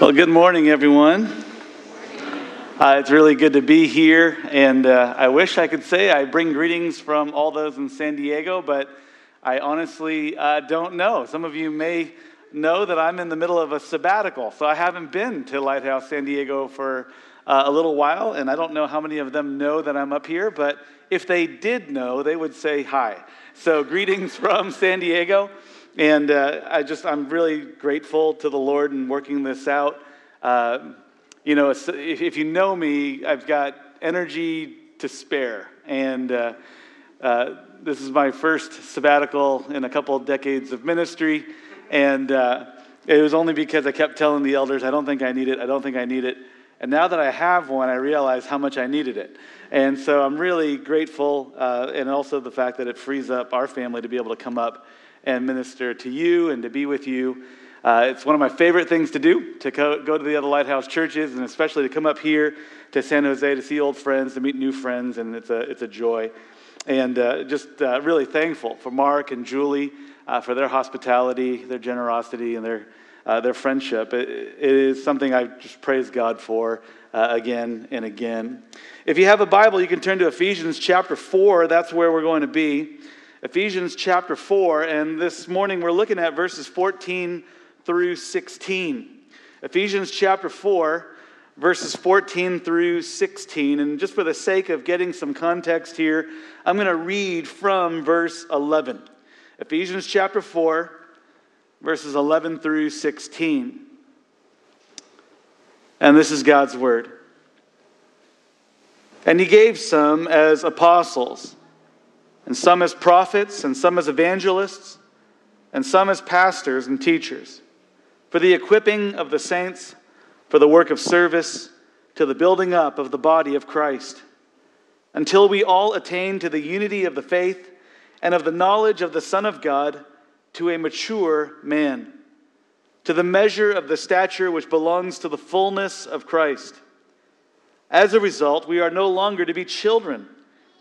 Well, good morning, everyone. Uh, it's really good to be here, and uh, I wish I could say I bring greetings from all those in San Diego, but I honestly uh, don't know. Some of you may know that I'm in the middle of a sabbatical, so I haven't been to Lighthouse San Diego for uh, a little while, and I don't know how many of them know that I'm up here, but if they did know, they would say hi. So, greetings from San Diego. And uh, I just, I'm really grateful to the Lord in working this out. Uh, you know, if, if, you know me, I've got energy to spare. And uh, uh this is my first sabbatical in a couple of decades of ministry. And uh, it was only because I kept telling the elders, I don't think I need it, I don't think I need it. And now that I have one, I realize how much I needed it. And so I'm really grateful, uh, and also the fact that it frees up our family to be able to come up and minister to you and to be with you. Uh, it's one of my favorite things to do to go, go, to the other lighthouse churches and especially to come up here to San Jose to see old friends, to meet new friends, and it's a, it's a joy. And uh, just uh, really thankful for Mark and Julie uh, for their hospitality, their generosity, and their, uh, their friendship. It, it is something I just praise God for uh, again and again. If you have a Bible, you can turn to Ephesians chapter 4. That's where we're going to be. Ephesians chapter 4, and this morning we're looking at verses 14 through 16. Ephesians chapter 4, verses 14 through 16. And just for the sake of getting some context here, I'm going to read from verse 11. Ephesians chapter 4, verses 11 through 16. And this is God's word. And he gave some as apostles and some as prophets, and some as evangelists, and some as pastors and teachers, for the equipping of the saints, for the work of service, to the building up of the body of Christ, until we all attain to the unity of the faith and of the knowledge of the Son of God, to a mature man, to the measure of the stature which belongs to the fullness of Christ. As a result, we are no longer to be children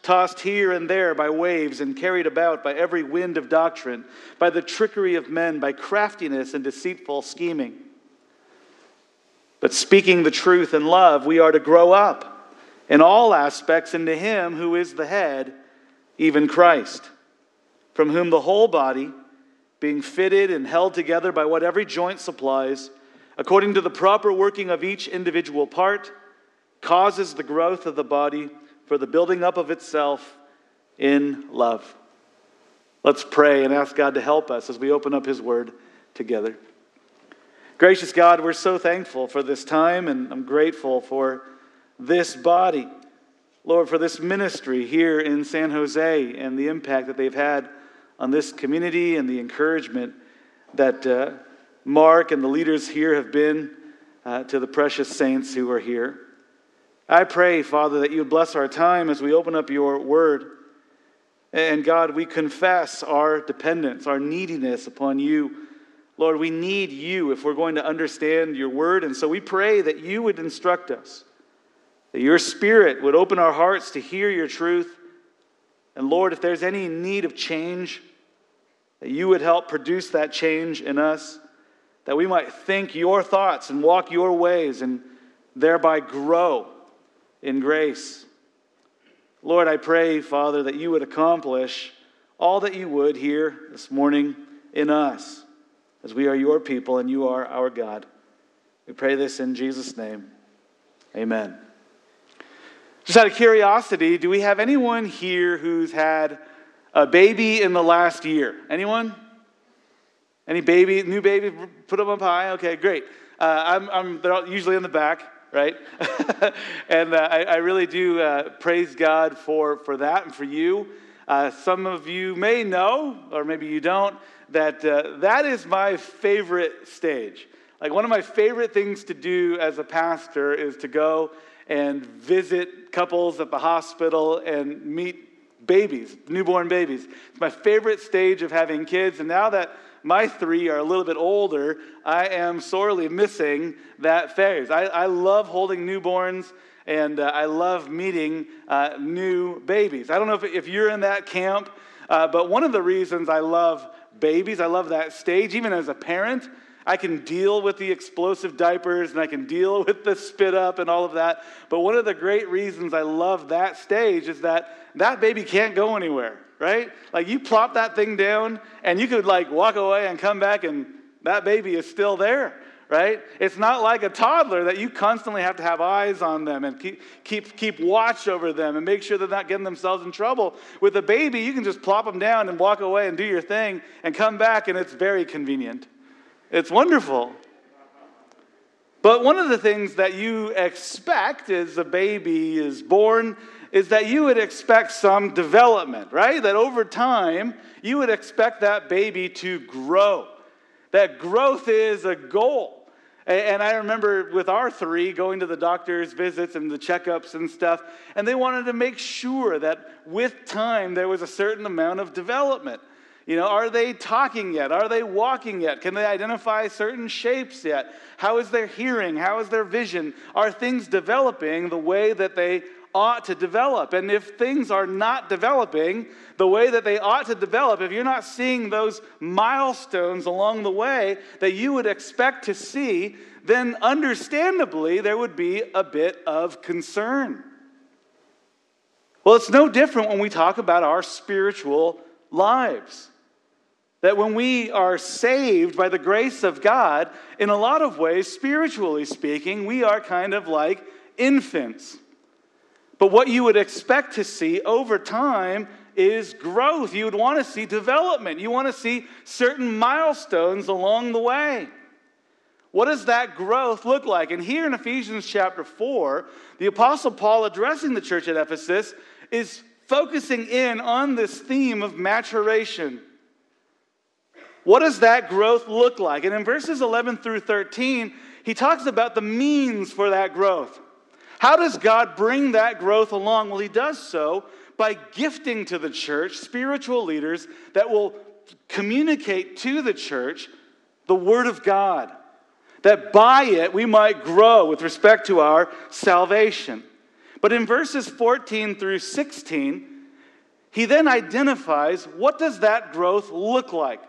tossed here and there by waves and carried about by every wind of doctrine, by the trickery of men, by craftiness and deceitful scheming. But speaking the truth in love, we are to grow up in all aspects into Him who is the head, even Christ, from whom the whole body, being fitted and held together by what every joint supplies, according to the proper working of each individual part, causes the growth of the body for the building up of itself in love. Let's pray and ask God to help us as we open up His Word together. Gracious God, we're so thankful for this time, and I'm grateful for this body. Lord, for this ministry here in San Jose and the impact that they've had on this community and the encouragement that uh, Mark and the leaders here have been uh, to the precious saints who are here. I pray, Father, that you would bless our time as we open up your word. And God, we confess our dependence, our neediness upon you. Lord, we need you if we're going to understand your word. And so we pray that you would instruct us, that your spirit would open our hearts to hear your truth. And Lord, if there's any need of change, that you would help produce that change in us, that we might think your thoughts and walk your ways and thereby grow in grace. Lord, I pray, Father, that you would accomplish all that you would here this morning in us, as we are your people and you are our God. We pray this in Jesus' name. Amen. Just out of curiosity, do we have anyone here who's had a baby in the last year? Anyone? Any baby, new baby? Put them up high. Okay, great. Uh, I'm, I'm, they're usually in the back right? and uh, I, I, really do uh, praise God for, for that and for you. Uh, some of you may know, or maybe you don't, that uh, that is my favorite stage. Like, one of my favorite things to do as a pastor is to go and visit couples at the hospital and meet babies, newborn babies. It's my favorite stage of having kids. And now that my three are a little bit older, I am sorely missing that phase. I, I love holding newborns and uh, I love meeting uh, new babies. I don't know if, if you're in that camp, uh, but one of the reasons I love babies, I love that stage, even as a parent, I can deal with the explosive diapers and I can deal with the spit up and all of that. But one of the great reasons I love that stage is that that baby can't go anywhere, right? Like you plop that thing down and you could like walk away and come back and that baby is still there right? It's not like a toddler that you constantly have to have eyes on them and keep, keep, keep watch over them and make sure they're not getting themselves in trouble. With a baby, you can just plop them down and walk away and do your thing and come back, and it's very convenient. It's wonderful. But one of the things that you expect as a baby is born is that you would expect some development, right? That over time, you would expect that baby to grow. That growth is a goal. And I remember with our three going to the doctor's visits and the checkups and stuff, and they wanted to make sure that with time there was a certain amount of development. You know, are they talking yet? Are they walking yet? Can they identify certain shapes yet? How is their hearing? How is their vision? Are things developing the way that they ought to develop. And if things are not developing the way that they ought to develop, if you're not seeing those milestones along the way that you would expect to see, then understandably there would be a bit of concern. Well, it's no different when we talk about our spiritual lives. That when we are saved by the grace of God, in a lot of ways, spiritually speaking, we are kind of like infants. But what you would expect to see over time is growth. You would want to see development. You want to see certain milestones along the way. What does that growth look like? And here in Ephesians chapter 4, the Apostle Paul addressing the church at Ephesus is focusing in on this theme of maturation. What does that growth look like? And in verses 11 through 13, he talks about the means for that growth. How does God bring that growth along? Well, He does so by gifting to the church spiritual leaders that will communicate to the church the Word of God, that by it we might grow with respect to our salvation. But in verses 14 through 16, he then identifies what does that growth look like?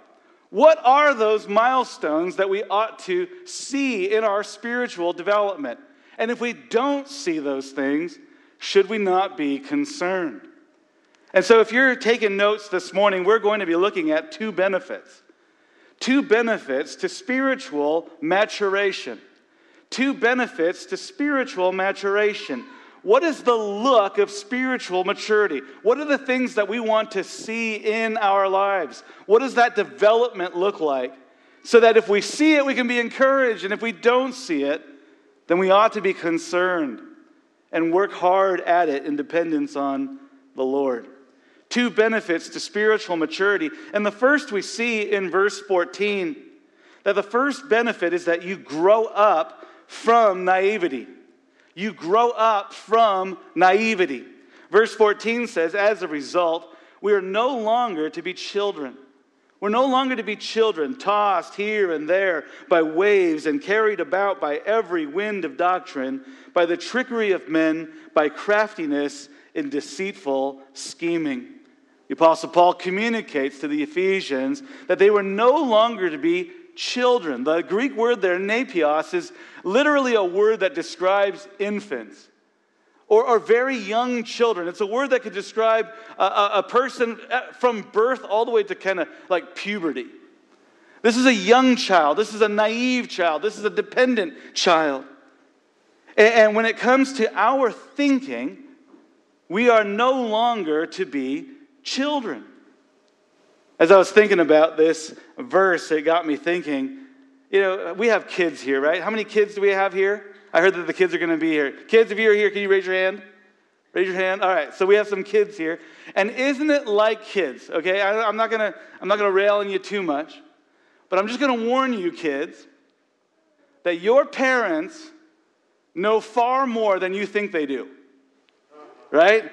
What are those milestones that we ought to see in our spiritual development? And if we don't see those things, should we not be concerned? And so, if you're taking notes this morning, we're going to be looking at two benefits. Two benefits to spiritual maturation. Two benefits to spiritual maturation. What is the look of spiritual maturity? What are the things that we want to see in our lives? What does that development look like? So that if we see it, we can be encouraged, and if we don't see it, then we ought to be concerned and work hard at it in dependence on the Lord. Two benefits to spiritual maturity. And the first we see in verse 14 that the first benefit is that you grow up from naivety. You grow up from naivety. Verse 14 says, as a result, we are no longer to be children we're no longer to be children, tossed here and there by waves and carried about by every wind of doctrine, by the trickery of men, by craftiness in deceitful scheming. The Apostle Paul communicates to the Ephesians that they were no longer to be children. The Greek word there, nepios, is literally a word that describes infants or, or very young children. It's a word that could describe a, a, a person uh, from birth all the way to kind of like puberty. This is a young child. This is a naive child. This is a dependent child. And, and when it comes to our thinking, we are no longer to be children. As I was thinking about this verse, it got me thinking, you know, we have kids here, right? How many kids do we have here? I heard that the kids are going to be here. Kids, if you're here, can you raise your hand? Raise your hand. All right. So we have some kids here, and isn't it like kids? Okay, I, am not gonna I'm not gonna rail on you too much, but I'm just gonna warn you, kids, that your parents know far more than you think they do. Right?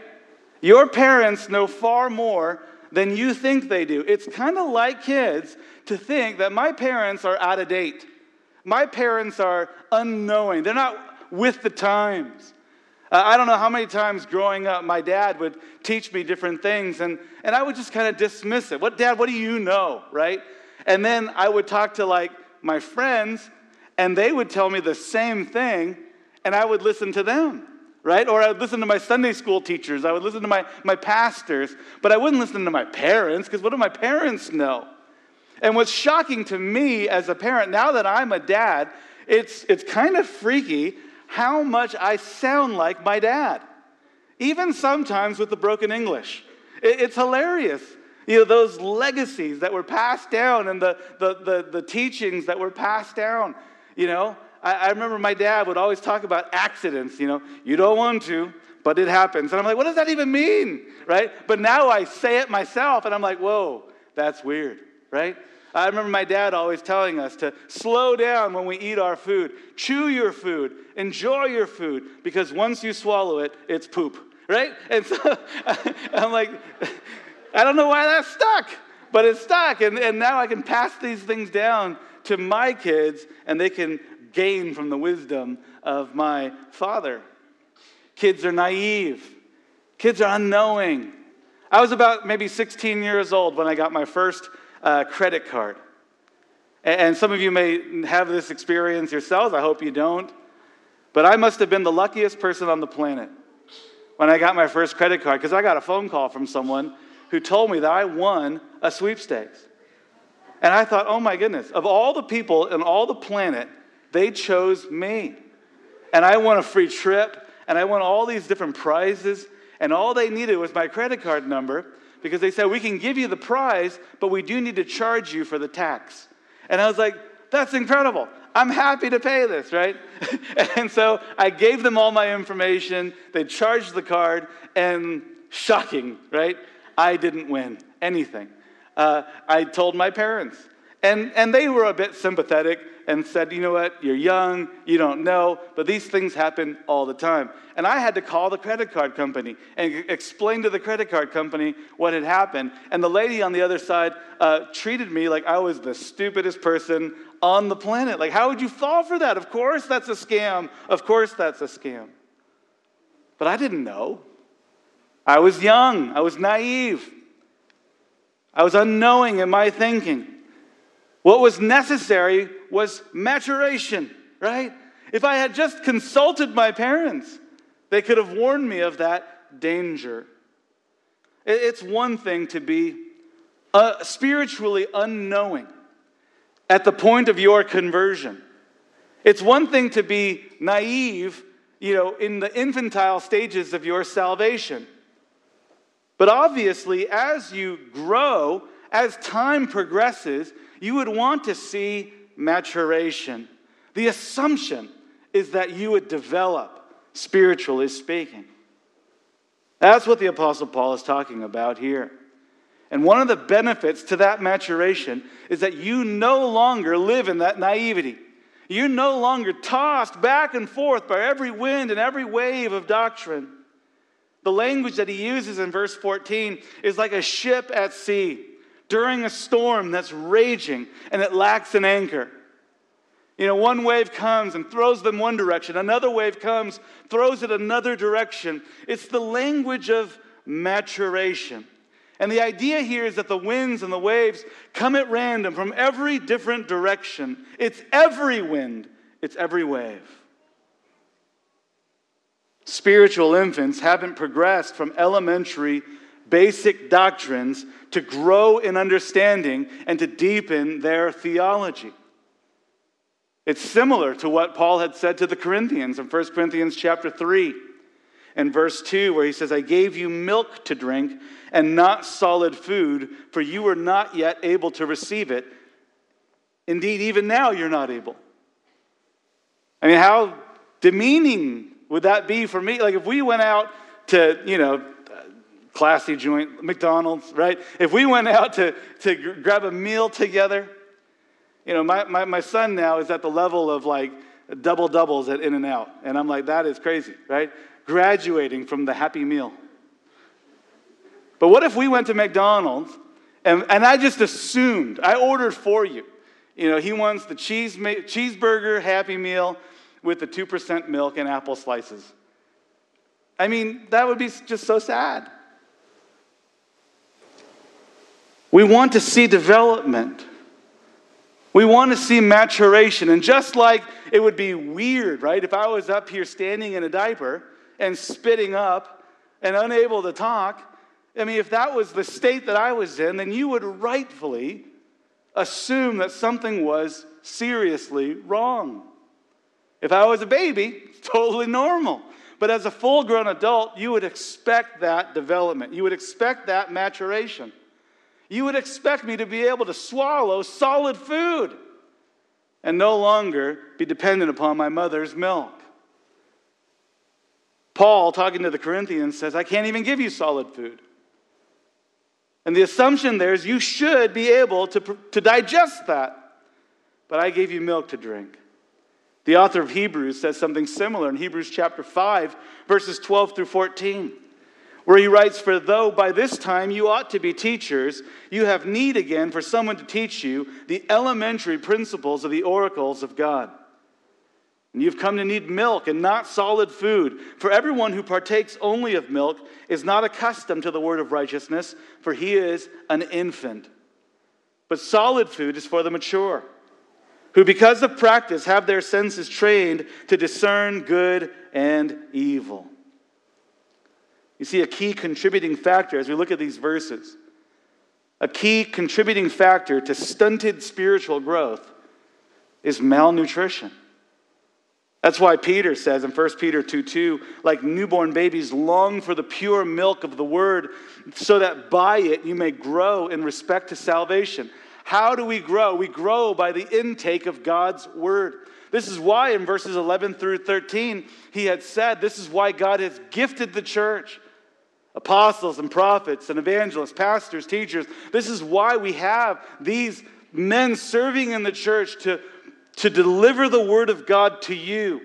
Your parents know far more than you think they do. It's kind of like kids to think that my parents are out of date. My parents are unknowing, they're not with the times. Uh, I don't know how many times growing up my dad would teach me different things, and, and I would just kind of dismiss it. What, Dad, what do you know, right? And then I would talk to like my friends, and they would tell me the same thing, and I would listen to them, right? Or I would listen to my Sunday school teachers, I would listen to my, my pastors, but I wouldn't listen to my parents, because what do my parents know? And what's shocking to me as a parent, now that I'm a dad, it's, it's kind of freaky how much I sound like my dad, even sometimes with the broken English. It, it's hilarious. You know, those legacies that were passed down and the, the, the, the teachings that were passed down. You know, I, I remember my dad would always talk about accidents. You know, you don't want to, but it happens. And I'm like, what does that even mean? Right? But now I say it myself and I'm like, whoa, that's weird, right? I remember my dad always telling us to slow down when we eat our food, chew your food, enjoy your food, because once you swallow it, it's poop, right? And so I'm like, I don't know why that stuck, but it stuck. And, and now I can pass these things down to my kids, and they can gain from the wisdom of my father. Kids are naive, kids are unknowing. I was about maybe 16 years old when I got my first uh, credit card. And some of you may have this experience yourselves. I hope you don't. But I must have been the luckiest person on the planet when I got my first credit card because I got a phone call from someone who told me that I won a sweepstakes. And I thought, oh my goodness, of all the people in all the planet, they chose me. And I won a free trip, and I won all these different prizes, and all they needed was my credit card number because they said, we can give you the prize, but we do need to charge you for the tax. And I was like, that's incredible. I'm happy to pay this, right? and so I gave them all my information. They charged the card, and shocking, right? I didn't win anything. Uh, I told my parents, and, and they were a bit sympathetic and said, You know what? You're young, you don't know, but these things happen all the time. And I had to call the credit card company and explain to the credit card company what had happened. And the lady on the other side uh, treated me like I was the stupidest person on the planet. Like, how would you fall for that? Of course, that's a scam. Of course, that's a scam. But I didn't know. I was young, I was naive, I was unknowing in my thinking. What was necessary was maturation, right? If I had just consulted my parents, they could have warned me of that danger. It's one thing to be uh, spiritually unknowing at the point of your conversion. It's one thing to be naive, you know, in the infantile stages of your salvation. But obviously, as you grow, as time progresses, you would want to see maturation. The assumption is that you would develop, spiritually speaking. That's what the Apostle Paul is talking about here. And one of the benefits to that maturation is that you no longer live in that naivety. You're no longer tossed back and forth by every wind and every wave of doctrine. The language that he uses in verse 14 is like a ship at sea during a storm that's raging and it lacks an anchor. You know, one wave comes and throws them one direction, another wave comes, throws it another direction. It's the language of maturation. And the idea here is that the winds and the waves come at random from every different direction. It's every wind, it's every wave. Spiritual infants haven't progressed from elementary basic doctrines to grow in understanding and to deepen their theology. It's similar to what Paul had said to the Corinthians in 1 Corinthians chapter 3 and verse 2 where he says I gave you milk to drink and not solid food for you were not yet able to receive it indeed even now you're not able I mean how demeaning would that be for me? Like if we went out to, you know, classy joint, McDonald's, right? If we went out to, to grab a meal together, you know, my, my, my son now is at the level of like double doubles at In and Out. And I'm like, that is crazy, right? Graduating from the Happy Meal. But what if we went to McDonald's and, and I just assumed, I ordered for you. You know, he wants the cheese, cheeseburger Happy Meal with the 2% milk and apple slices. I mean, that would be just so sad. We want to see development. We want to see maturation. And just like it would be weird, right? If I was up here standing in a diaper and spitting up and unable to talk, I mean, if that was the state that I was in, then you would rightfully assume that something was seriously wrong. If I was a baby, totally normal. But as a full grown adult, you would expect that development. You would expect that maturation. You would expect me to be able to swallow solid food and no longer be dependent upon my mother's milk. Paul, talking to the Corinthians, says, I can't even give you solid food. And the assumption there is you should be able to, to digest that. But I gave you milk to drink. The author of Hebrews says something similar in Hebrews chapter 5, verses 12 through 14, where he writes, For though by this time you ought to be teachers, you have need again for someone to teach you the elementary principles of the oracles of God. And you've come to need milk and not solid food. For everyone who partakes only of milk is not accustomed to the word of righteousness, for he is an infant. But solid food is for the mature, who because of practice have their senses trained to discern good and evil. You see, a key contributing factor as we look at these verses, a key contributing factor to stunted spiritual growth is malnutrition. That's why Peter says in 1 Peter 2 2, like newborn babies, long for the pure milk of the word, so that by it you may grow in respect to salvation. How do we grow? We grow by the intake of God's word. This is why in verses 11 through 13, he had said, This is why God has gifted the church apostles and prophets and evangelists, pastors, teachers. This is why we have these men serving in the church to to deliver the word of God to you,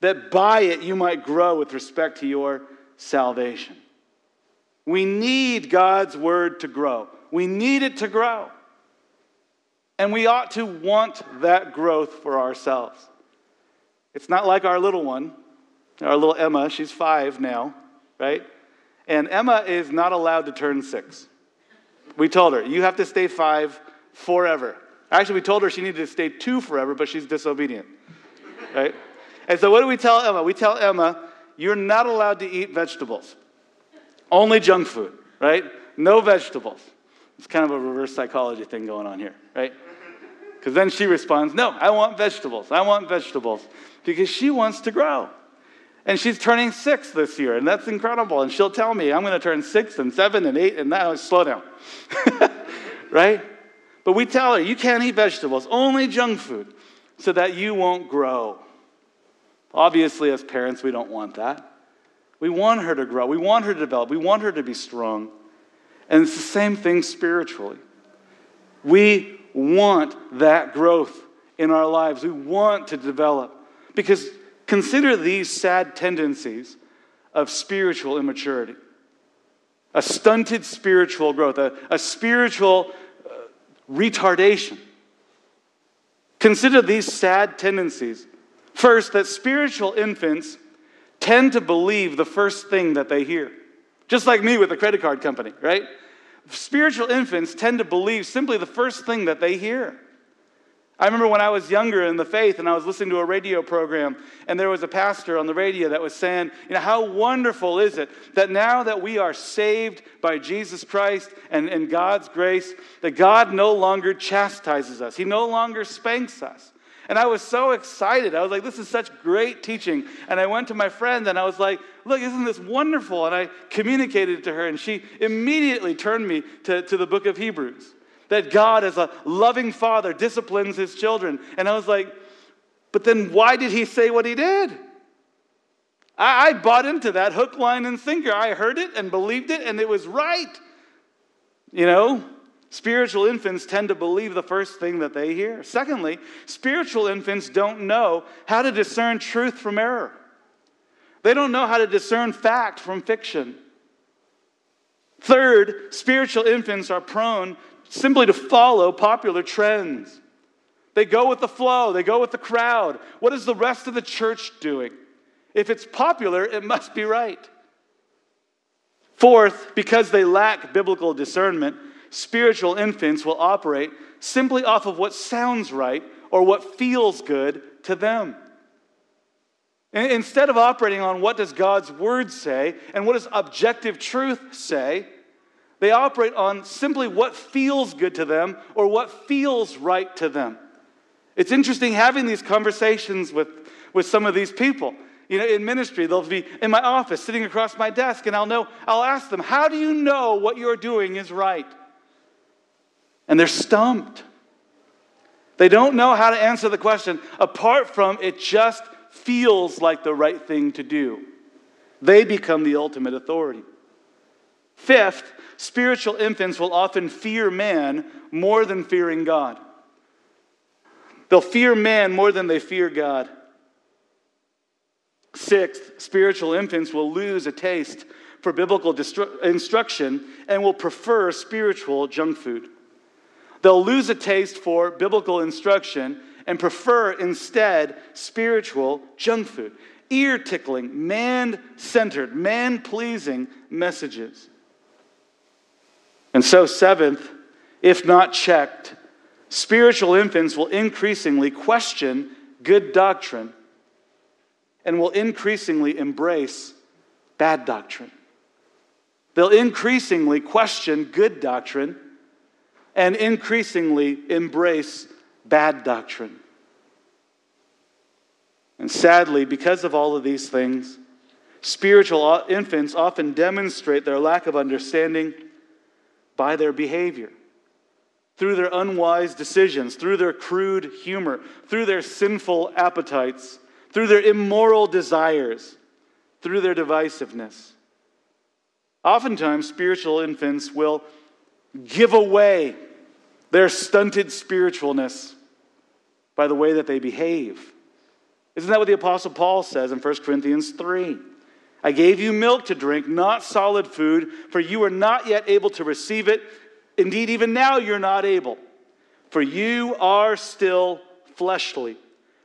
that by it you might grow with respect to your salvation. We need God's word to grow. We need it to grow. And we ought to want that growth for ourselves. It's not like our little one, our little Emma, she's five now, right? And Emma is not allowed to turn six. We told her, you have to stay five forever. Actually, we told her she needed to stay two forever, but she's disobedient. Right? And so, what do we tell Emma? We tell Emma, you're not allowed to eat vegetables, only junk food, right? No vegetables. It's kind of a reverse psychology thing going on here, right? Because then she responds, No, I want vegetables. I want vegetables. Because she wants to grow. And she's turning six this year, and that's incredible. And she'll tell me, I'm going to turn six and seven and eight, and now slow down. right? But we tell her, you can't eat vegetables, only junk food, so that you won't grow. Obviously, as parents, we don't want that. We want her to grow, we want her to develop, we want her to be strong. And it's the same thing spiritually. We want that growth in our lives, we want to develop. Because consider these sad tendencies of spiritual immaturity a stunted spiritual growth, a, a spiritual uh, retardation. Consider these sad tendencies. First, that spiritual infants tend to believe the first thing that they hear. Just like me with the credit card company, right? Spiritual infants tend to believe simply the first thing that they hear. I remember when I was younger in the faith and I was listening to a radio program, and there was a pastor on the radio that was saying, You know, how wonderful is it that now that we are saved by Jesus Christ and, and God's grace, that God no longer chastises us, He no longer spanks us. And I was so excited. I was like, this is such great teaching. And I went to my friend and I was like, look, isn't this wonderful? And I communicated it to her, and she immediately turned me to, to the book of Hebrews that God, as a loving father, disciplines his children. And I was like, but then why did he say what he did? I, I bought into that hook, line, and sinker. I heard it and believed it, and it was right. You know, spiritual infants tend to believe the first thing that they hear. Secondly, spiritual infants don't know how to discern truth from error, they don't know how to discern fact from fiction. Third, spiritual infants are prone simply to follow popular trends. They go with the flow, they go with the crowd. What is the rest of the church doing? If it's popular, it must be right. Fourth, because they lack biblical discernment, spiritual infants will operate simply off of what sounds right or what feels good to them. Instead of operating on what does God's word say and what does objective truth say, they operate on simply what feels good to them or what feels right to them. It's interesting having these conversations with, with some of these people. You know, in ministry, they'll be in my office sitting across my desk, and I'll know, I'll ask them, How do you know what you're doing is right? And they're stumped. They don't know how to answer the question apart from it just feels like the right thing to do. They become the ultimate authority. Fifth, spiritual infants will often fear man more than fearing God. They'll fear man more than they fear God. Sixth, spiritual infants will lose a taste for biblical distru- instruction and will prefer spiritual junk food. They'll lose a taste for biblical instruction and prefer instead spiritual junk food, ear tickling, man centered, man pleasing messages. And so, seventh, if not checked, spiritual infants will increasingly question good doctrine and will increasingly embrace bad doctrine. They'll increasingly question good doctrine and increasingly embrace bad doctrine. And sadly, because of all of these things, spiritual infants often demonstrate their lack of understanding by their behavior, through their unwise decisions, through their crude humor, through their sinful appetites, through their immoral desires, through their divisiveness. Oftentimes, spiritual infants will give away their stunted spiritualness by the way that they behave. Isn't that what the Apostle Paul says in 1 Corinthians 3? I gave you milk to drink, not solid food, for you are not yet able to receive it. Indeed, even now you're not able, for you are still fleshly.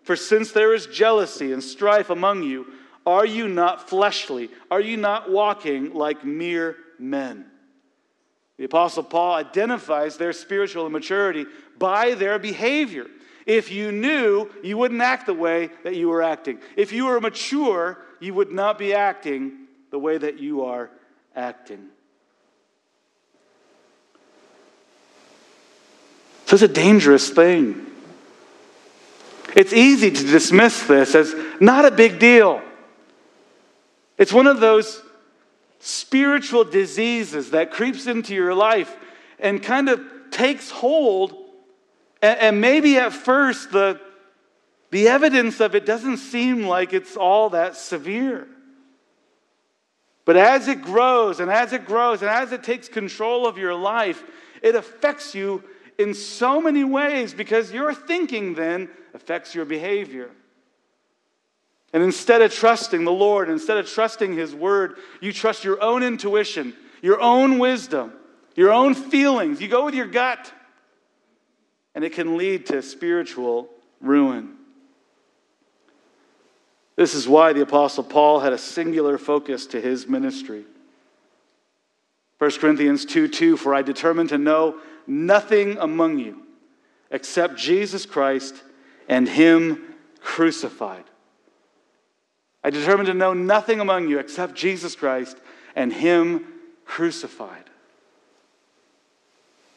For since there is jealousy and strife among you, are you not fleshly? Are you not walking like mere men? The Apostle Paul identifies their spiritual immaturity by their behavior. If you knew, you wouldn't act the way that you were acting. If you were mature, you would not be acting the way that you are acting. So it's a dangerous thing. It's easy to dismiss this as not a big deal. It's one of those spiritual diseases that creeps into your life and kind of takes hold. And, maybe at first, the, the evidence of it doesn't seem like it's all that severe. But as it grows and as it grows and as it takes control of your life, it affects you in so many ways because your thinking then affects your behavior. And instead of trusting the Lord, instead of trusting His Word, you trust your own intuition, your own wisdom, your own feelings. You go with your gut. And it can lead to spiritual ruin. This is why the Apostle Paul had a singular focus to his ministry. 1 Corinthians 2 2 For I determined to know nothing among you except Jesus Christ and Him crucified. I determined to know nothing among you except Jesus Christ and Him crucified.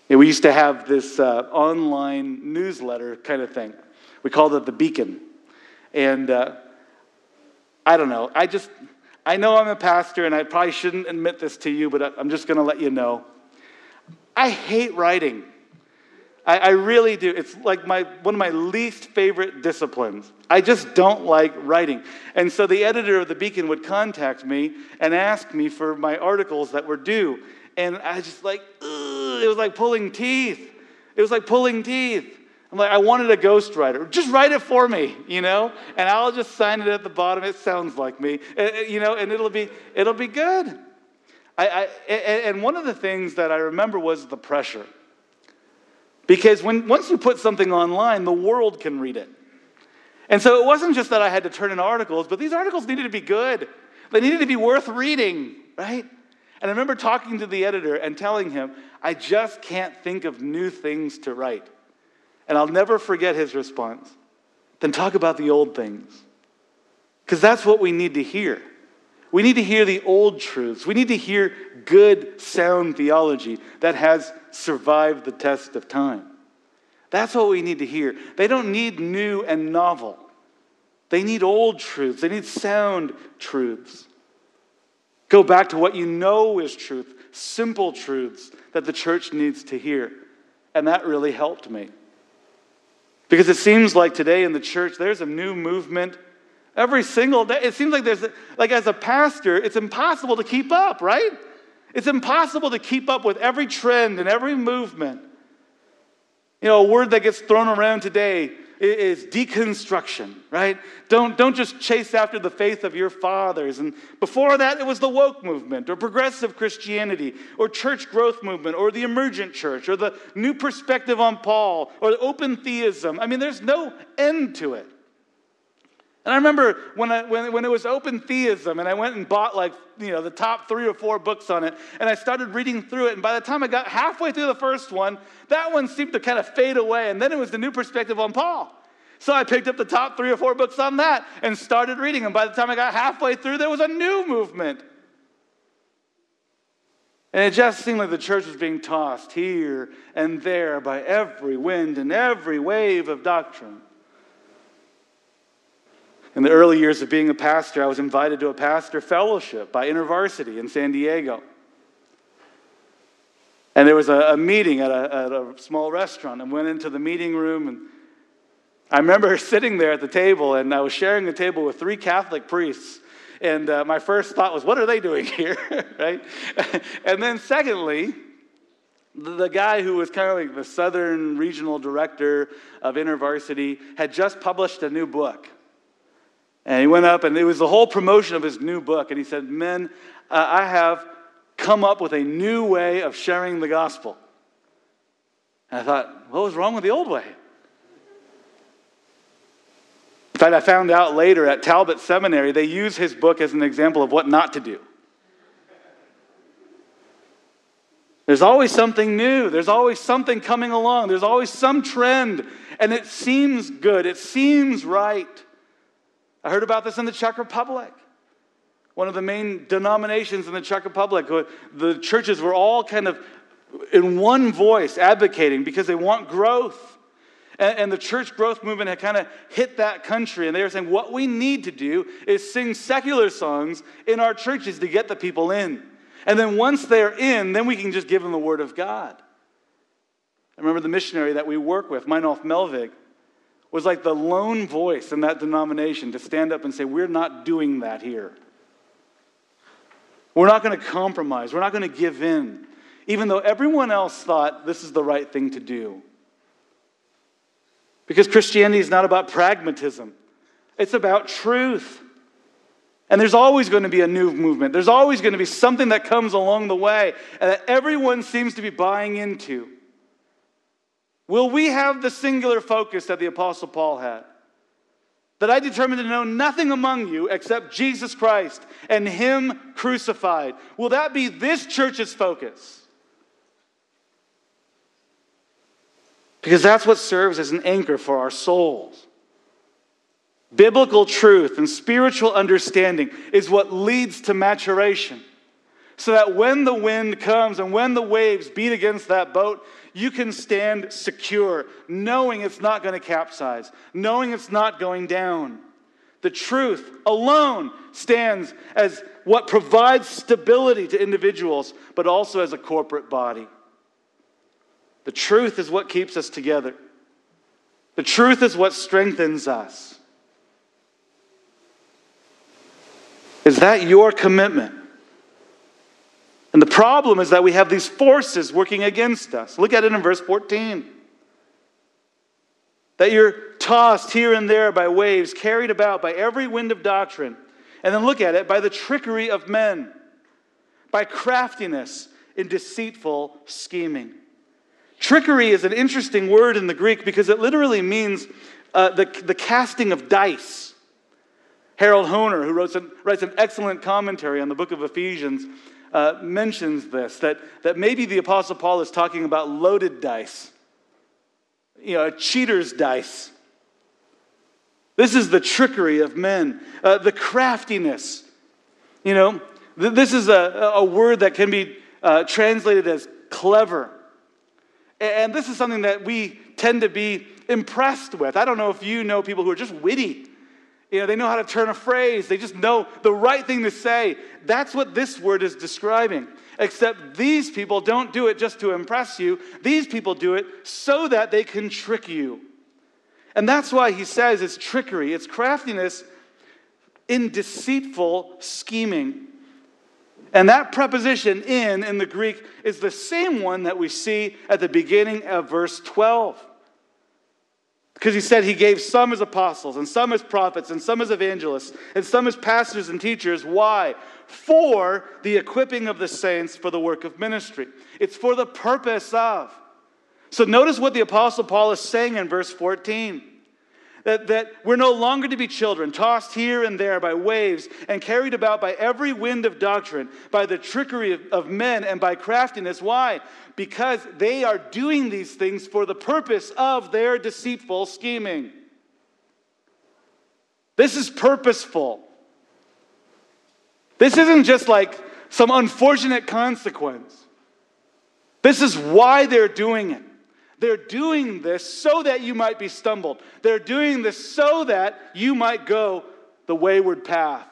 And we used to have this uh, online newsletter kind of thing. We called it the Beacon. And uh, I don't know. I just, I know I'm a pastor and I probably shouldn't admit this to you, but I'm just going to let you know. I hate writing. I, I, really do. It's like my, one of my least favorite disciplines. I just don't like writing. And so the editor of the Beacon would contact me and ask me for my articles that were due. And I just like, it was like pulling teeth. It was like pulling teeth. I'm like, I wanted a ghostwriter. Just write it for me, you know, and I'll just sign it at the bottom. It sounds like me, uh, uh, you know, and it'll be it'll be good. I, I and one of the things that I remember was the pressure. Because when, once you put something online, the world can read it. And so it wasn't just that I had to turn in articles, but these articles needed to be good. They needed to be worth reading, right? And I remember talking to the editor and telling him, I just can't think of new things to write. And I'll never forget his response. Then talk about the old things. Because that's what we need to hear. We need to hear the old truths. We need to hear good, sound theology that has survived the test of time. That's what we need to hear. They don't need new and novel, they need old truths, they need sound truths. Go back to what you know is truth, simple truths that the church needs to hear. And that really helped me. Because it seems like today in the church, there's a new movement every single day. It seems like there's, like as a pastor, it's impossible to keep up, right? It's impossible to keep up with every trend and every movement. You know, a word that gets thrown around today is deconstruction, right? Don't, don't just chase after the faith of your fathers. And before that, it was the woke movement or progressive Christianity or church growth movement or the emergent church or the new perspective on Paul or open theism. I mean, there's no end to it. And I remember when, I, when, when it was open theism, and I went and bought like, you know, the top three or four books on it, and I started reading through it. And by the time I got halfway through the first one, that one seemed to kind of fade away. And then it was the new perspective on Paul. So I picked up the top three or four books on that and started reading. And by the time I got halfway through, there was a new movement. And it just seemed like the church was being tossed here and there by every wind and every wave of doctrine. In the early years of being a pastor, I was invited to a pastor fellowship by InterVarsity in San Diego. And there was a, a meeting at a, at a, small restaurant, and went into the meeting room. And I remember sitting there at the table, and I was sharing the table with three Catholic priests. And uh, my first thought was, what are they doing here? right? and then, secondly, the guy who was kind of like the southern regional director of InterVarsity had just published a new book. And he went up, and it was the whole promotion of his new book. And he said, Men, uh, I have come up with a new way of sharing the gospel. And I thought, what was wrong with the old way? In fact, I found out later at Talbot Seminary, they use his book as an example of what not to do. There's always something new. There's always something coming along. There's always some trend. And it seems good. It seems right. I heard about this in the Czech Republic. One of the main denominations in the Czech Republic, uh, the churches were all kind of in one voice advocating because they want growth. And, the church growth movement had kind of hit that country, and they were saying, What we need to do is sing secular songs in our churches to get the people in. And then once they're in, then we can just give them the word of God. I remember the missionary that we work with, Meinolf Melvig, was like the lone voice in that denomination to stand up and say, We're not doing that here. We're not going to compromise. We're not going to give in, even though everyone else thought this is the right thing to do. Because Christianity is not about pragmatism, it's about truth. And there's always going to be a new movement. There's always going to be something that comes along the way that everyone seems to be buying into. Will we have the singular focus that the Apostle Paul had? That I determined to know nothing among you except Jesus Christ and Him crucified. Will that be this church's focus? Because that's what serves as an anchor for our souls. Biblical truth and spiritual understanding is what leads to maturation. So that when the wind comes and when the waves beat against that boat, you can stand secure, knowing it's not going to capsize, knowing it's not going down. The truth alone stands as what provides stability to individuals, but also as a corporate body. The truth is what keeps us together. The truth is what strengthens us. Is that your commitment? And the problem is that we have these forces working against us. Look at it in verse 14. That you're tossed here and there by waves, carried about by every wind of doctrine. And then look at it by the trickery of men, by craftiness in deceitful scheming. Trickery is an interesting word in the Greek because it literally means uh, the, the casting of dice. Harold Hoehner, who wrote some, writes an excellent commentary on the book of Ephesians, uh, mentions this that, that maybe the Apostle Paul is talking about loaded dice. you know, a cheater's dice. This is the trickery of men, uh, the craftiness. You know, th- this is a, a word that can be uh, translated as clever. And this is something that we tend to be impressed with. I don't know if you know people who are just witty. You know, they know how to turn a phrase, they just know the right thing to say. That's what this word is describing. Except these people don't do it just to impress you, these people do it so that they can trick you. And that's why he says it's trickery, it's craftiness in deceitful scheming. And that preposition in in the Greek is the same one that we see at the beginning of verse 12. Because he said he gave some as apostles, and some as prophets, and some as evangelists, and some as pastors and teachers. Why? For the equipping of the saints for the work of ministry. It's for the purpose of. So notice what the Apostle Paul is saying in verse 14. That, that we're no longer to be children, tossed here and there by waves and carried about by every wind of doctrine, by the trickery of, of men and by craftiness. Why? Because they are doing these things for the purpose of their deceitful scheming. This is purposeful. This isn't just like some unfortunate consequence. This is why they're doing it. They're doing this so that you might be stumbled. They're doing this so that you might go the wayward path.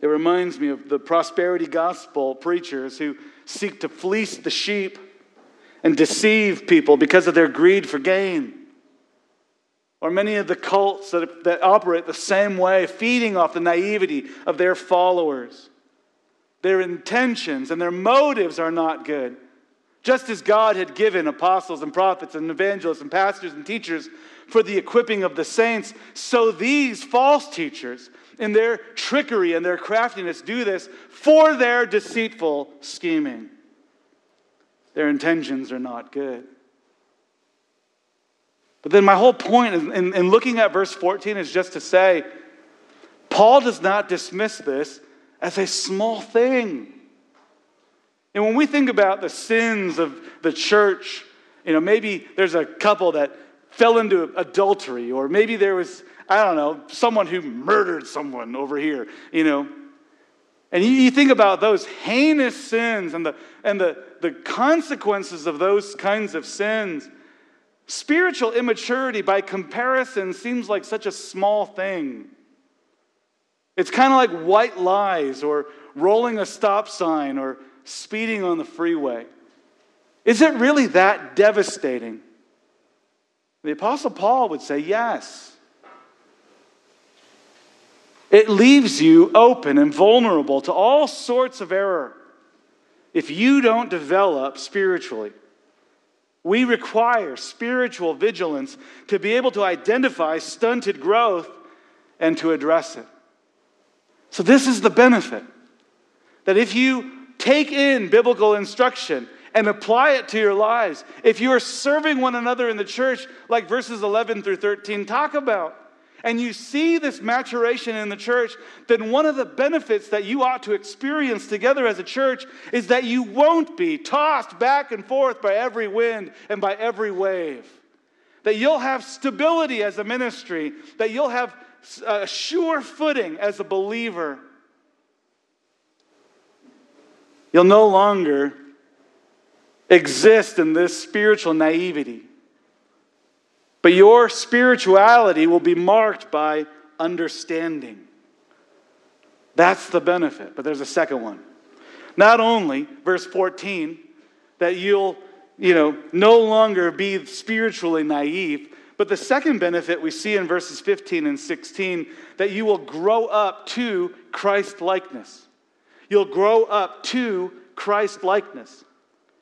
It reminds me of the prosperity gospel preachers who seek to fleece the sheep and deceive people because of their greed for gain. Or many of the cults that, that operate the same way, feeding off the naivety of their followers. Their intentions and their motives are not good. Just as God had given apostles and prophets and evangelists and pastors and teachers for the equipping of the saints, so these false teachers, in their trickery and their craftiness, do this for their deceitful scheming. Their intentions are not good. But then, my whole point in, in, in looking at verse 14 is just to say, Paul does not dismiss this as a small thing. And when we think about the sins of the church, you know, maybe there's a couple that fell into adultery, or maybe there was, I don't know, someone who murdered someone over here, you know. And you, you think about those heinous sins and, the, and the, the consequences of those kinds of sins. Spiritual immaturity, by comparison, seems like such a small thing. It's kind of like white lies or rolling a stop sign or speeding on the freeway. Is it really that devastating? The Apostle Paul would say, yes. It leaves you open and vulnerable to all sorts of error if you don't develop spiritually. We require spiritual vigilance to be able to identify stunted growth and to address it. So, this is the benefit that if you take in biblical instruction and apply it to your lives. If you are serving one another in the church, like verses 11 through 13 talk about, and you see this maturation in the church, then one of the benefits that you ought to experience together as a church is that you won't be tossed back and forth by every wind and by every wave. That you'll have stability as a ministry, that you'll have a sure footing as a believer You'll no longer exist in this spiritual naivety. But your spirituality will be marked by understanding. That's the benefit. But there's a second one. Not only, verse 14, that you'll, you know, no longer be spiritually naive, but the second benefit we see in verses 15 and 16 that you will grow up to Christ likeness. You'll grow up to Christ likeness.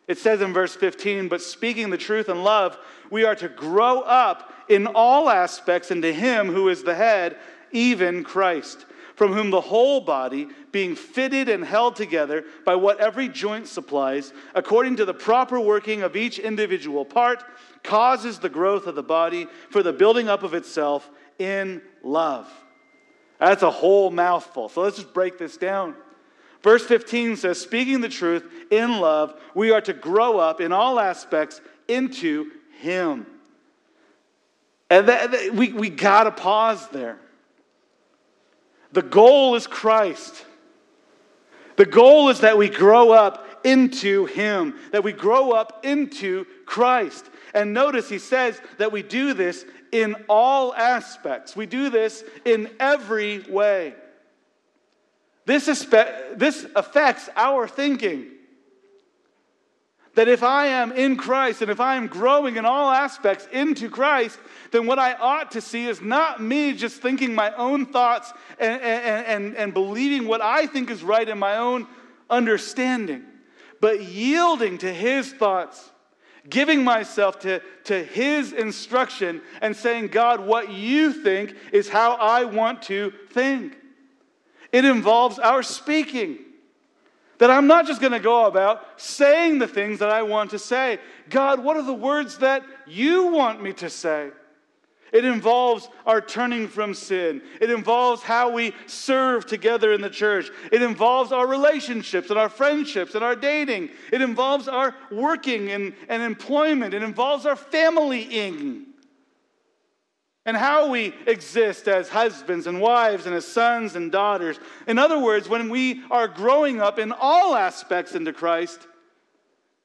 It says in verse 15, but speaking the truth in love, we are to grow up in all aspects into Him who is the head, even Christ, from whom the whole body, being fitted and held together by what every joint supplies, according to the proper working of each individual part, causes the growth of the body for the building up of itself in love. That's a whole mouthful. So let's just break this down. Verse 15 says, Speaking the truth in love, we are to grow up in all aspects into Him. And that, that, we, we got to pause there. The goal is Christ. The goal is that we grow up into Him, that we grow up into Christ. And notice he says that we do this in all aspects, we do this in every way. This, this affects our thinking. That if I am in Christ and if I am growing in all aspects into Christ, then what I ought to see is not me just thinking my own thoughts and, and, and, and believing what I think is right in my own understanding, but yielding to His thoughts, giving myself to, to His instruction, and saying, God, what you think is how I want to think. It involves our speaking. That I'm not just going to go about saying the things that I want to say. God, what are the words that you want me to say? It involves our turning from sin. It involves how we serve together in the church. It involves our relationships and our friendships and our dating. It involves our working and, and employment. It involves our familying and how we exist as husbands and wives and as sons and daughters. In other words, when we are growing up in all aspects into Christ,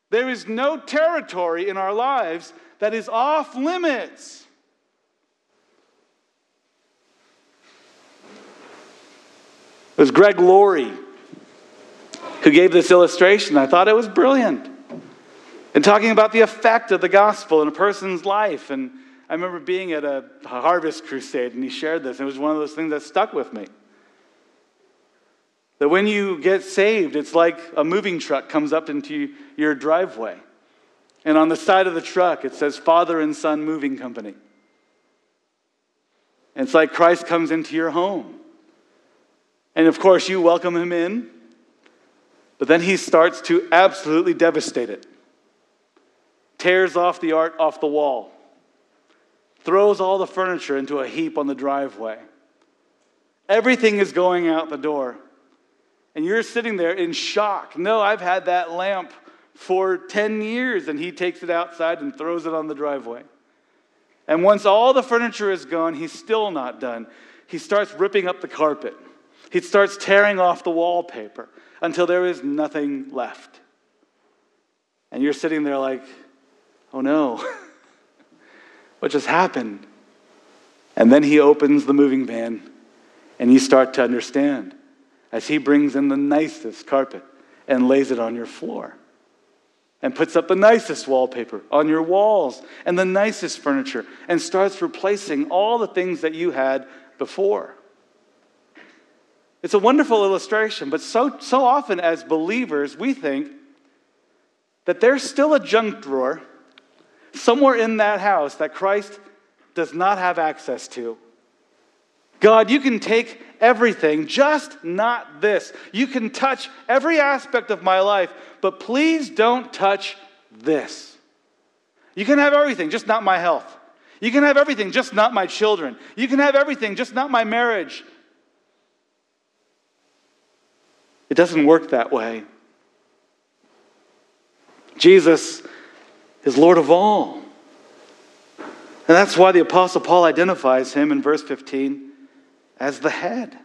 there is no territory in our lives that is off limits. It was Greg Laurie who gave this illustration. I thought it was brilliant. In talking about the effect of the gospel in a person's life and I remember being at a harvest crusade and he shared this. And It was one of those things that stuck with me. That when you get saved, it's like a moving truck comes up into your driveway. And on the side of the truck, it says Father and Son Moving Company. And it's like Christ comes into your home. And of course, you welcome him in, but then he starts to absolutely devastate it. Tears off the art off the wall throws all the furniture into a heap on the driveway. Everything is going out the door. And you're sitting there in shock. No, I've had that lamp for 10 years, and he takes it outside and throws it on the driveway. And once all the furniture is gone, he's still not done. He starts ripping up the carpet. He starts tearing off the wallpaper until there is nothing left. And you're sitting there like, oh no. What just happened? And then he opens the moving van and you start to understand as he brings in the nicest carpet and lays it on your floor and puts up the nicest wallpaper on your walls and the nicest furniture and starts replacing all the things that you had before. It's a wonderful illustration, but so, so often as believers, we think that there's still a junk drawer somewhere in that house that Christ does not have access to. God, you can take everything, just not this. You can touch every aspect of my life, but please don't touch this. You can have everything, just not my health. You can have everything, just not my children. You can have everything, just not my marriage. It doesn't work that way. Jesus is Lord of all. And that's why the Apostle Paul identifies him in verse 15 as the head.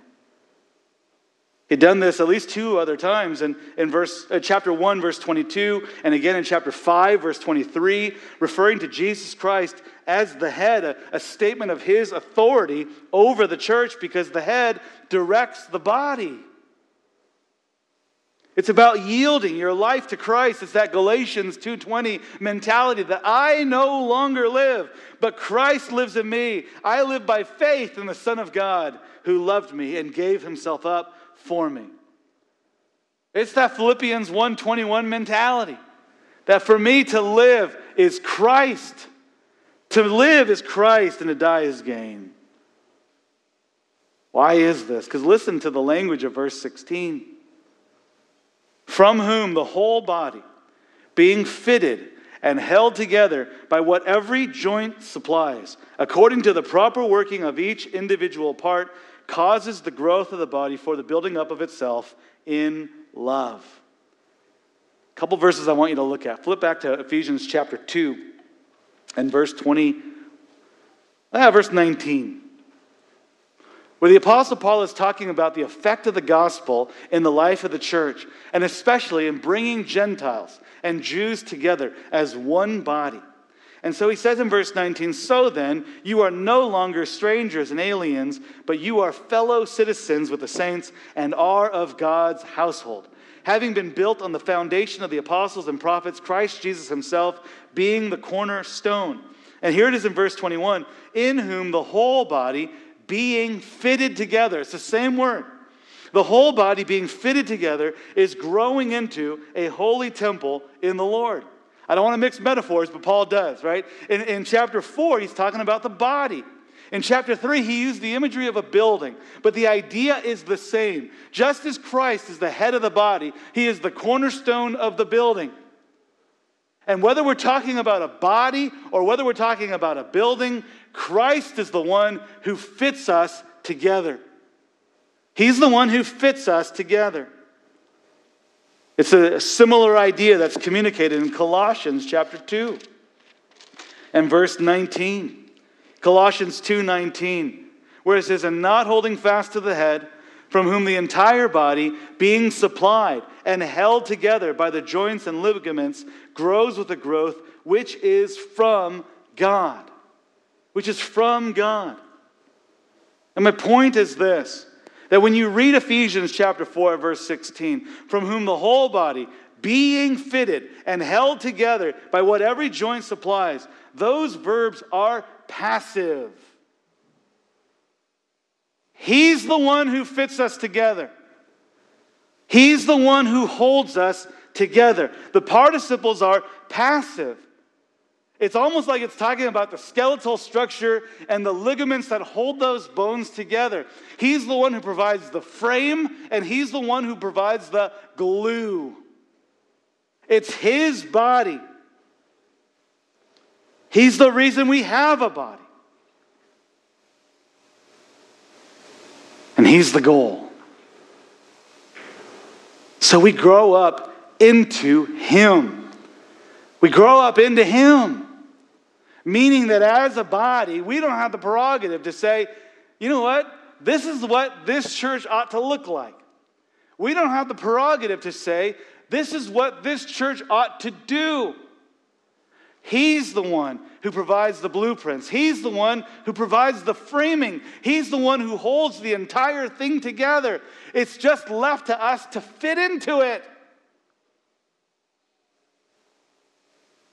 He'd done this at least two other times in, in verse, uh, chapter 1, verse 22, and again in chapter 5, verse 23, referring to Jesus Christ as the head, a, a statement of his authority over the church because the head directs the body. It's about yielding your life to Christ. It's that Galatians 2:20 mentality that I no longer live, but Christ lives in me. I live by faith in the Son of God who loved me and gave himself up for me. It's that Philippians 1:21 mentality. That for me to live is Christ. To live is Christ and to die is gain. Why is this? Because listen to the language of verse 16 from whom the whole body, being fitted and held together by what every joint supplies, according to the proper working of each individual part, causes the growth of the body for the building up of itself in love. A couple verses I want you to look at. Flip back to Ephesians chapter 2 and verse 20, ah, verse 19 where the Apostle Paul is talking about the effect of the gospel in the life of the church, and especially in bringing Gentiles and Jews together as one body. And so he says in verse 19, So then, you are no longer strangers and aliens, but you are fellow citizens with the saints and are of God's household, having been built on the foundation of the apostles and prophets, Christ Jesus himself being the cornerstone. And here it is in verse 21 in whom the whole body being fitted together. It's the same word. The whole body being fitted together is growing into a holy temple in the Lord. I don't want to mix metaphors, but Paul does, right? In, in chapter 4, he's talking about the body. In chapter 3, he used the imagery of a building, but the idea is the same. Just as Christ is the head of the body, he is the cornerstone of the building. And whether we're talking about a body or whether we're talking about a building, Christ is the one who fits us together. He's the one who fits us together. It's a similar idea that's communicated in Colossians chapter 2 and verse 19. Colossians 2:19, where it says, "And not holding fast to the head, from whom the entire body, being supplied and held together by the joints and ligaments, grows with the growth which is from God." Which is from God. And my point is this that when you read Ephesians chapter 4, verse 16, from whom the whole body, being fitted and held together by what every joint supplies, those verbs are passive. He's the one who fits us together. He's the one who holds us together. The participles are passive. It's almost like it's talking about the skeletal structure and the ligaments that hold those bones together. He's the one who provides the frame, and He's the one who provides the glue. It's His body. He's the reason we have a body. And He's the goal. So we grow up into Him. We grow up into Him. Meaning that as a body, we don't have the prerogative to say, you know what? This is what this church ought to look like. We don't have the prerogative to say, this is what this church ought to do. He's the one who provides the blueprints. He's the one who provides the framing. He's the one who holds the entire thing together. It's just left to us to fit into it.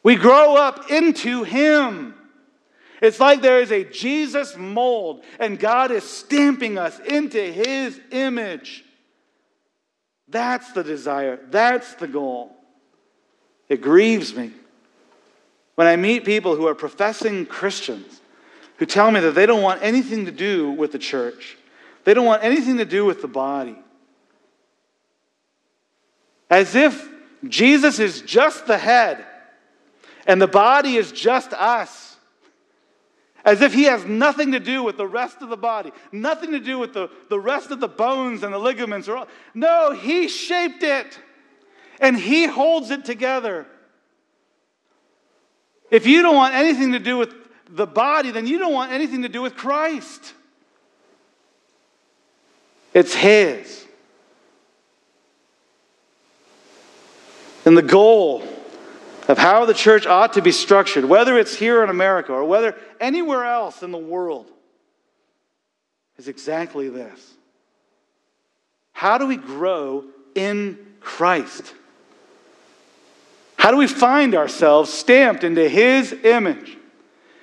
We grow up into Him. It's like there is a Jesus mold, and God is stamping us into His image. That's the desire, that's the goal. It grieves me when I meet people who are professing Christians who tell me that they don't want anything to do with the church, they don't want anything to do with the body. As if Jesus is just the head and the body is just us. As if he has nothing to do with the rest of the body, nothing to do with the, the rest of the bones and the ligaments. Or all. No, he shaped it and he holds it together. If you don't want anything to do with the body, then you don't want anything to do with Christ. It's his. And the goal of how the church ought to be structured, whether it's here in America or whether anywhere else in the world, is exactly this. How do we grow in Christ? How do we find ourselves stamped into His image?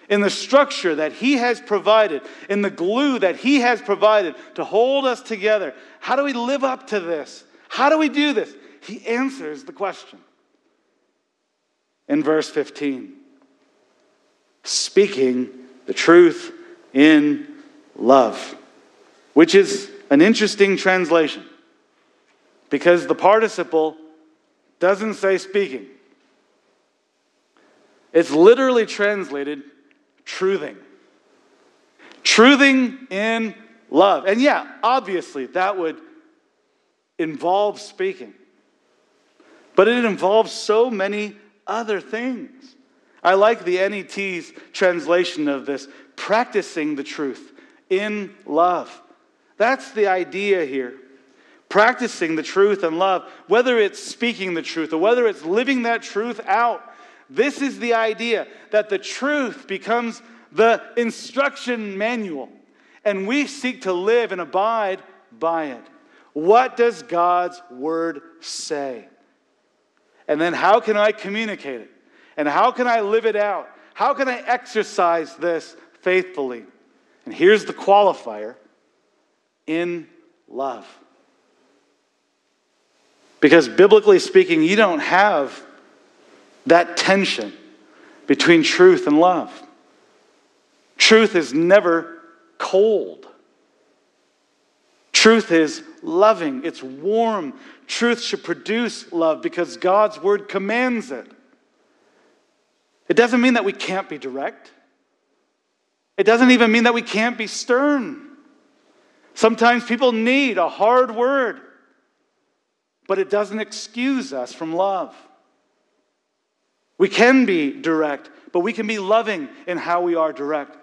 In the structure that He has provided, in the glue that He has provided to hold us together. How do we live up to this? How do we do this? He answers the question in verse 15. Speaking the truth in love, which is an interesting translation because the participle doesn't say speaking. It's literally translated truthing. Truthing in love. And yeah, obviously, that would involve speaking. but it involves so many other things. I like the NET's translation of this practicing the truth in love. That's the idea here. Practicing the truth in love, whether it's speaking the truth or whether it's living that truth out. This is the idea that the truth becomes the instruction manual, and we seek to live and abide by it. What does God's word say? And then how can I communicate it? And how can I live it out? How can I exercise this faithfully? And here's the qualifier in love. Because biblically speaking, you don't have that tension between truth and love. Truth is never cold. Truth is loving, it's warm. Truth should produce love because God's word commands it. It doesn't mean that we can't be direct. It doesn't even mean that we can't be stern. Sometimes people need a hard word, but it doesn't excuse us from love. We can be direct, but we can be loving in how we are direct.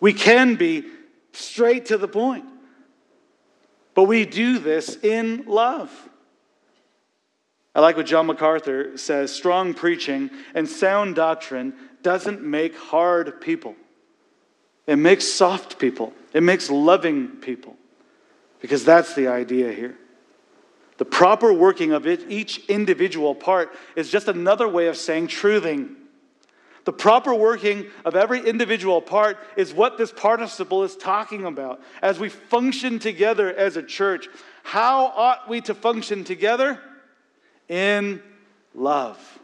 We can be straight to the point, but we do this in love. I like what John MacArthur says strong preaching and sound doctrine doesn't make hard people, it makes soft people, it makes loving people. Because that's the idea here. The proper working of it, each individual part is just another way of saying truthing. The proper working of every individual part is what this participle is talking about. As we function together as a church, how ought we to function together? In love.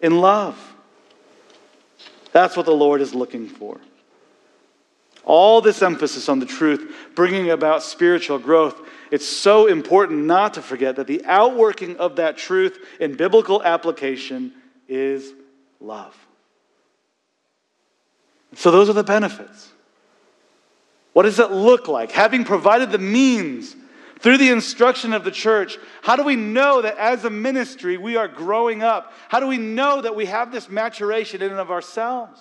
In love. That's what the Lord is looking for. All this emphasis on the truth, bringing about spiritual growth, it's so important not to forget that the outworking of that truth in biblical application is love. So, those are the benefits. What does it look like? Having provided the means through the instruction of the church, how do we know that as a ministry we are growing up? How do we know that we have this maturation in and of ourselves?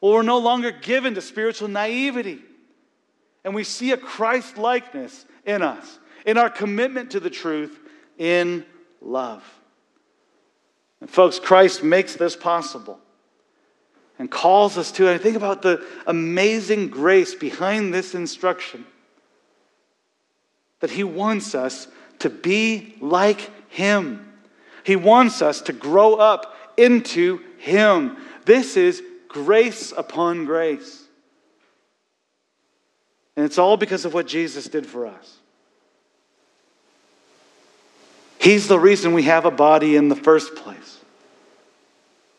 Well, we're no longer given to spiritual naivety. And we see a Christ likeness in us, in our commitment to the truth, in love. And folks, Christ makes this possible and calls us to. And think about the amazing grace behind this instruction that He wants us to be like Him. He wants us to grow up into Him. This is grace upon grace. And it's all because of what Jesus did for us. He's the reason we have a body in the first place.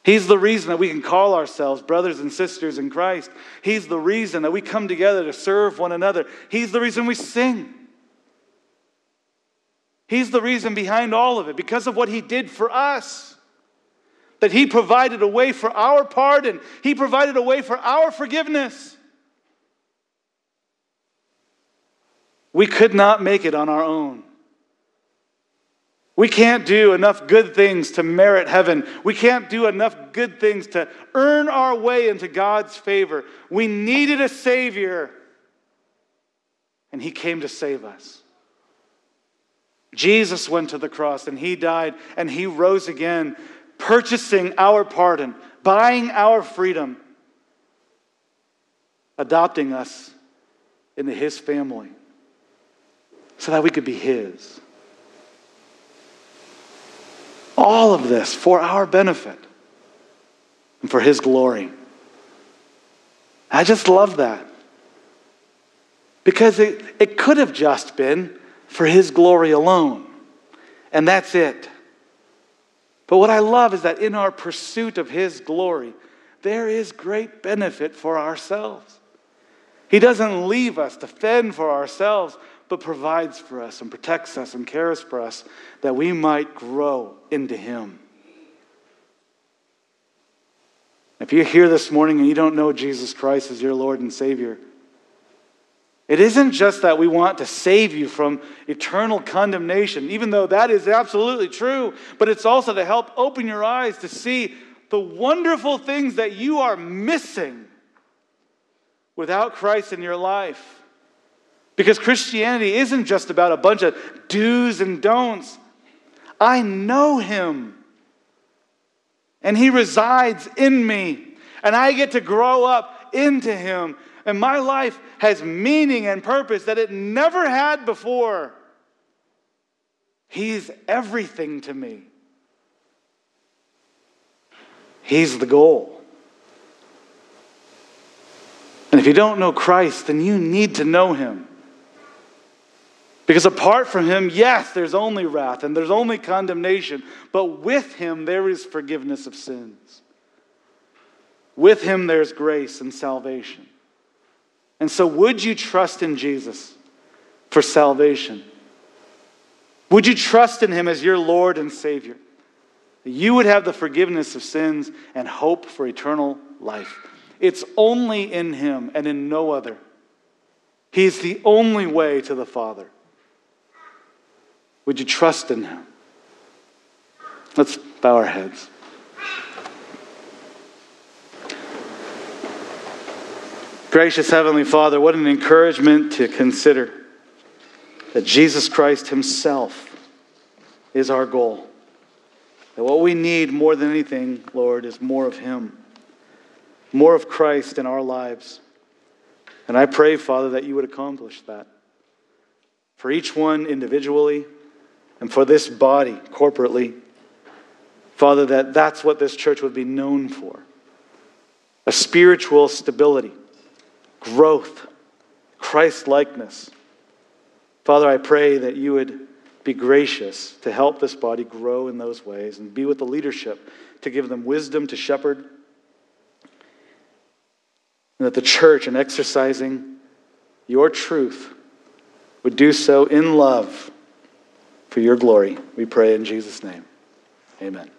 He's the reason that we can call ourselves brothers and sisters in Christ. He's the reason that we come together to serve one another. He's the reason we sing. He's the reason behind all of it because of what He did for us that He provided a way for our pardon, He provided a way for our forgiveness. We could not make it on our own. We can't do enough good things to merit heaven. We can't do enough good things to earn our way into God's favor. We needed a Savior, and He came to save us. Jesus went to the cross and He died and He rose again purchasing our pardon, buying our freedom, adopting us into His family so that we could be His. All of this for our benefit and for His glory. I just love that. Because it, it could have just been for His glory alone. And that's it. But what I love is that in our pursuit of His glory, there is great benefit for ourselves. He doesn't leave us to fend for ourselves, but provides for us and protects us and cares for us that we might grow into Him. If you're here this morning and you don't know Jesus Christ as your Lord and Savior, It isn't just that we want to save you from eternal condemnation, even though that is absolutely true, but it's also to help open your eyes to see the wonderful things that you are missing without Christ in your life. Because Christianity isn't just about a bunch of do's and don'ts. I know Him, and He resides in me, and I get to grow up into Him and my life has meaning and purpose that it never had before. He's everything to me. He's the goal. And if you don't know Christ, then you need to know him. Because apart from him, yes, there's only wrath and there's only condemnation, but with him, there is forgiveness of sins. With him, there's grace and salvation. And so, would you trust in Jesus for salvation? Would you trust in him as your Lord and Savior? You would have the forgiveness of sins and hope for eternal life. It's only in him and in no other. He's the only way to the Father. Would you trust in him? Let's bow our heads. Gracious Heavenly Father, what an encouragement to consider that Jesus Christ Himself is our goal. That what we need more than anything, Lord, is more of Him, more of Christ in our lives. And I pray, Father, that you would accomplish that for each one individually and for this body corporately. Father, that that's what this church would be known for a spiritual stability growth, Christ likeness. Father, I pray that you would be gracious to help this body grow in those ways and be with the leadership to give them wisdom to shepherd. And that the church, in exercising your truth, would do so in love for your glory. We pray in Jesus' name. Amen.